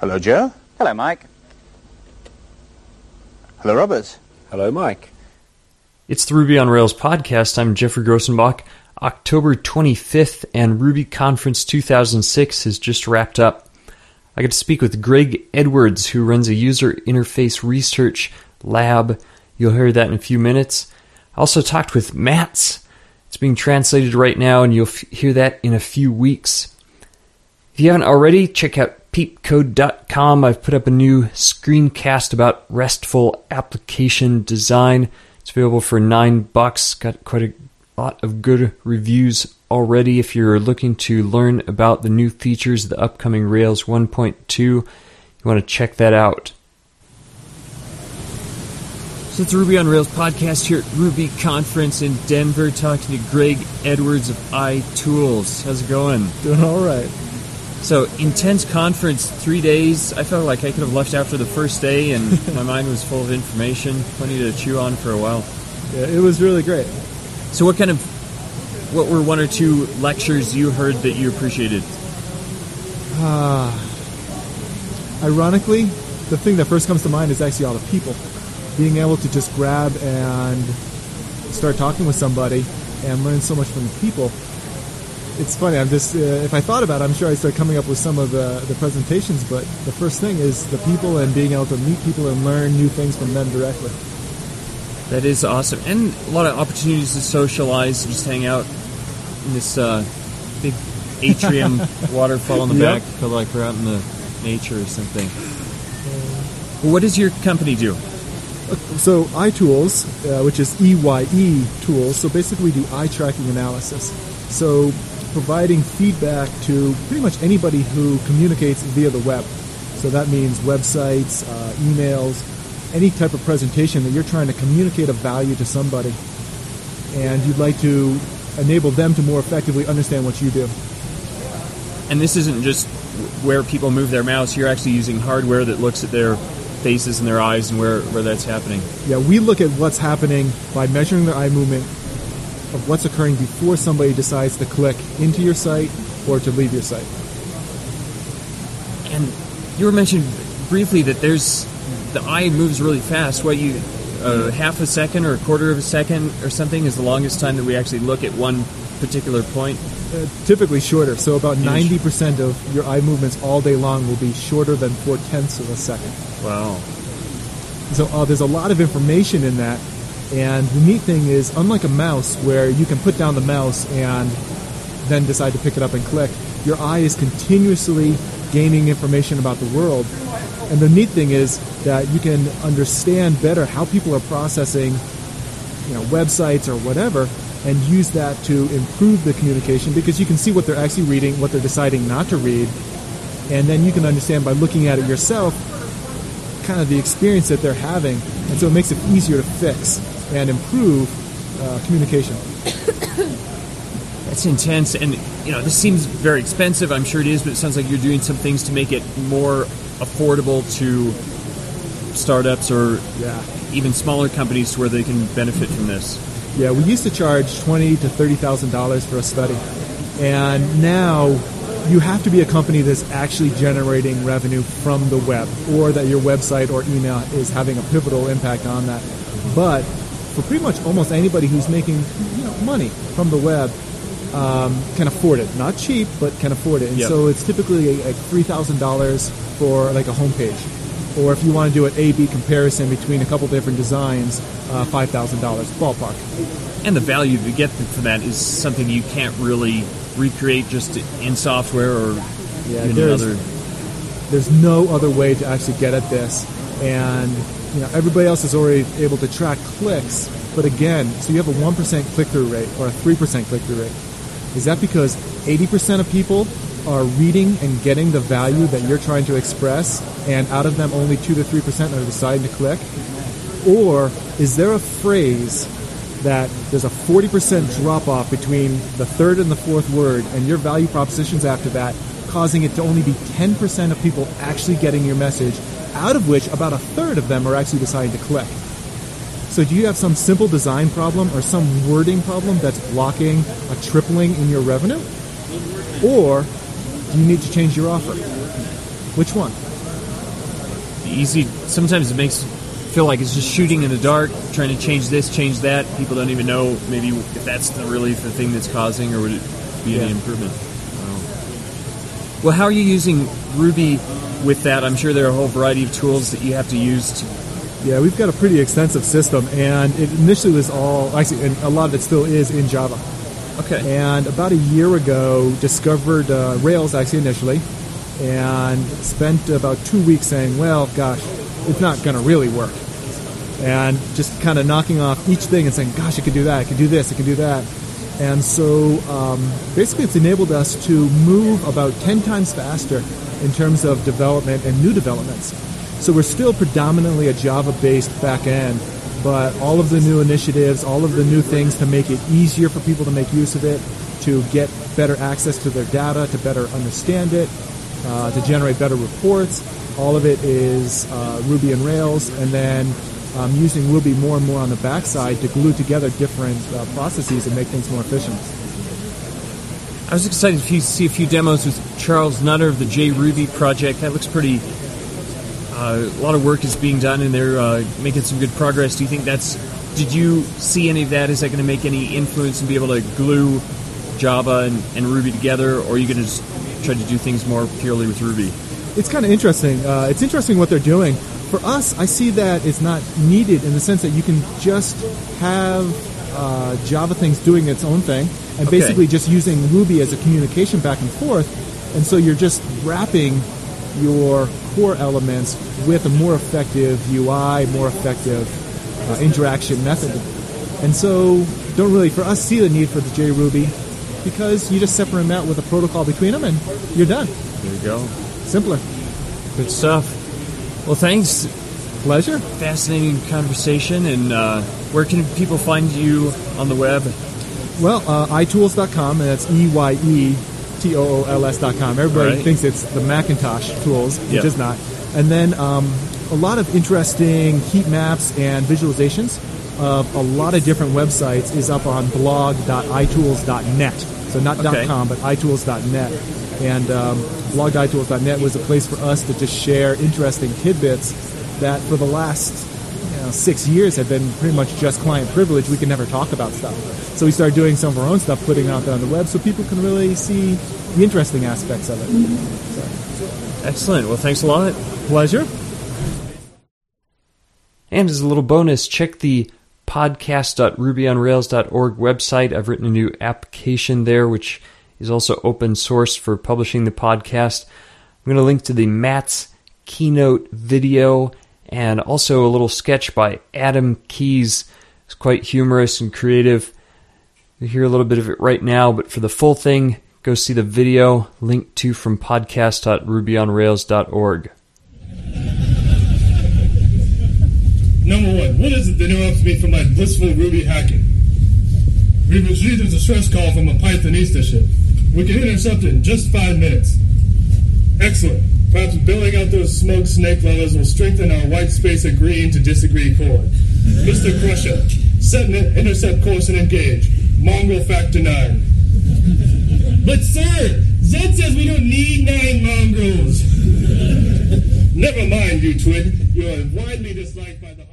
Hello, Joe. Hello, Mike. Hello, Robert. Hello, Mike. It's the Ruby on Rails podcast. I'm Geoffrey Grosenbach. October 25th and Ruby Conference 2006 has just wrapped up. I got to speak with Greg Edwards, who runs a user interface research lab. You'll hear that in a few minutes. I also talked with Matz. It's being translated right now, and you'll f- hear that in a few weeks. If you haven't already, check out peepcode.com. I've put up a new screencast about RESTful application design. It's available for nine bucks. Got quite a lot of good reviews already. If you're looking to learn about the new features of the upcoming Rails 1.2, you want to check that out. So it's the Ruby on Rails podcast here at Ruby Conference in Denver, talking to Greg Edwards of EyeTools. How's it going? Doing all right. So intense conference, three days. I felt like I could have left after the first day, and my mind was full of information, plenty to chew on for a while. Yeah, it was really great. So, what kind of, what were one or two lectures you heard that you appreciated? Uh, ironically, the thing that first comes to mind is actually all the people. Being able to just grab and start talking with somebody and learn so much from the people. It's funny. I'm just uh, if I thought about it, I'm sure I'd start coming up with some of the, the presentations. But the first thing is the people and being able to meet people and learn new things from them directly. That is awesome, and a lot of opportunities to socialize, just hang out in this uh, big atrium waterfall in the Yep. back. Feel like we're out in the nature or something. Well, what does your company do? So EyeTools, uh, which is EYE tools, so basically we do eye tracking analysis. So providing feedback to pretty much anybody who communicates via the web. So that means websites, uh, emails, any type of presentation that you're trying to communicate a value to somebody, and you'd like to enable them to more effectively understand what you do. And this isn't just where people move their mouse. You're actually using hardware that looks at their faces and their eyes and where, where that's happening. Yeah, we look at what's happening by measuring their eye movement of what's occurring before somebody decides to click into your site or to leave your site. And you were mentioning briefly that there's the eye moves really fast. What you uh, half a second or a quarter of a second or something is the longest time that we actually look at one particular point. Uh, typically shorter, so about 90% of your eye movements all day long will be shorter than four tenths of a second. Wow. So uh, there's a lot of information in that. And the neat thing is, unlike a mouse where you can put down the mouse and then decide to pick it up and click, your eye is continuously gaining information about the world. And the neat thing is that you can understand better how people are processing, you know, websites or whatever, and use that to improve the communication because you can see what they're actually reading, what they're deciding not to read, and then you can understand by looking at it yourself kind of the experience that they're having, and so it makes it easier to fix and improve uh, communication. That's intense, and you know this seems very expensive. I'm sure it is, but it sounds like you're doing some things to make it more affordable to startups or Yeah. even smaller companies where they can benefit from this. Yeah, we used to charge twenty to thirty thousand dollars for a study, and now you have to be a company that's actually generating revenue from the web, or that your website or email is having a pivotal impact on that. But for pretty much almost anybody who's making you know, money from the web, um, can afford it. Not cheap, but can afford it. And Yep. so it's typically like three thousand dollars for like a homepage, or if you want to do an A/B comparison between a couple different designs, uh, five thousand dollars ballpark. And the value you get for that is something you can't really recreate just in software or Yeah, in there's- another. There's no other way to actually get at this, and you know everybody else is already able to track clicks. But again, so you have a one percent click-through rate or a three percent click-through rate. Is that because eighty percent of people are reading and getting the value that you're trying to express, and out of them only two to three percent are deciding to click? Or is there a phrase that there's a 40% drop off between the third and the fourth word and your value propositions after that, causing it to only be 10% of people actually getting your message, out of which about a third of them are actually deciding to click. So do you have some simple design problem or some wording problem that's blocking a tripling in your revenue? Or do you need to change your offer? Which one? easy. Sometimes it makes feel like it's just shooting in the dark, trying to change this, change that. People don't even know maybe if that's the, really the thing that's causing, or would it be Yeah. any improvement? Well, how are you using Ruby with that? I'm sure there are a whole variety of tools that you have to use. To, Yeah, we've got a pretty extensive system, and it initially was all actually, and a lot of it still is in Java. okay. And about a year ago, discovered uh, Rails actually initially, and spent about two weeks saying, "Well, gosh, it's not going to really work," and just kind of knocking off each thing and saying, "Gosh, I could do that. I could do this. I could do that." And so, um, basically, it's enabled us to move about ten times faster in terms of development and new developments. So we're still predominantly a Java-based backend, but all of the new initiatives, all of the new things to make it easier for people to make use of it, to get better access to their data, to better understand it, uh, to generate better reports. All of it is uh, Ruby and Rails, and then um, using Ruby more and more on the backside to glue together different uh, processes and make things more efficient. I was excited to see a few demos with Charles Nutter of the JRuby project. That looks pretty. Uh, a lot of work is being done, and they're uh, making some good progress. Do you think that's? Did you see any of that? Is that going to make any influence and be able to glue Java and, and Ruby together, or are you going to just try to do things more purely with Ruby? it's kind of interesting. Uh, it's interesting what they're doing. For us, I see that it's not needed in the sense that you can just have uh, Java things doing its own thing and Okay. basically just using Ruby as a communication back and forth. And so you're just wrapping your core elements with a more effective UI, more effective uh, interaction method. And so don't really, for us, see the need for the JRuby because you just separate them out with a protocol between them and you're done. There you go. Simpler. Good stuff. Well, thanks. Pleasure. Fascinating conversation. And uh, where can people find you on the web? Well, uh, EyeTools.com, and that's E Y E T O O L S.com. Everybody Right. thinks it's the Macintosh tools, which Yeah. is not. And then um, a lot of interesting heat maps and visualizations of a lot of different websites is up on blog.eyetools.net. So not Okay. .com, but eyetools.net. And um, blog.eyetools.net was a place for us to just share interesting tidbits that for the last know, six years have been pretty much just client privilege. We could never talk about stuff. So we started doing some of our own stuff, putting it out there on the web so people can really see the interesting aspects of it. Excellent. Well, thanks a lot. Pleasure. And as a little bonus, check the podcast.rubyonrails.org website. I've written a new application there, which is also open source for publishing the podcast. I'm going to link to the Matz keynote video and also a little sketch by Adam Keys. It's quite humorous and creative. You hear a little bit of it right now, but for the full thing, go see the video linked to from podcast.rubyonrails.org. Number one, what is it that interrupts me from my blissful Ruby hacking? We've received a distress call from a Pythonista ship. We can intercept it in just five minutes. Excellent. Perhaps billing out those smoke snake levels will strengthen our white space agree to disagree chord. Mr. Crusher, set an intercept course and engage. Mongrel factor nine. But sir, Zed says we don't need nine mongrels. Never mind, you twig. You are widely disliked by the.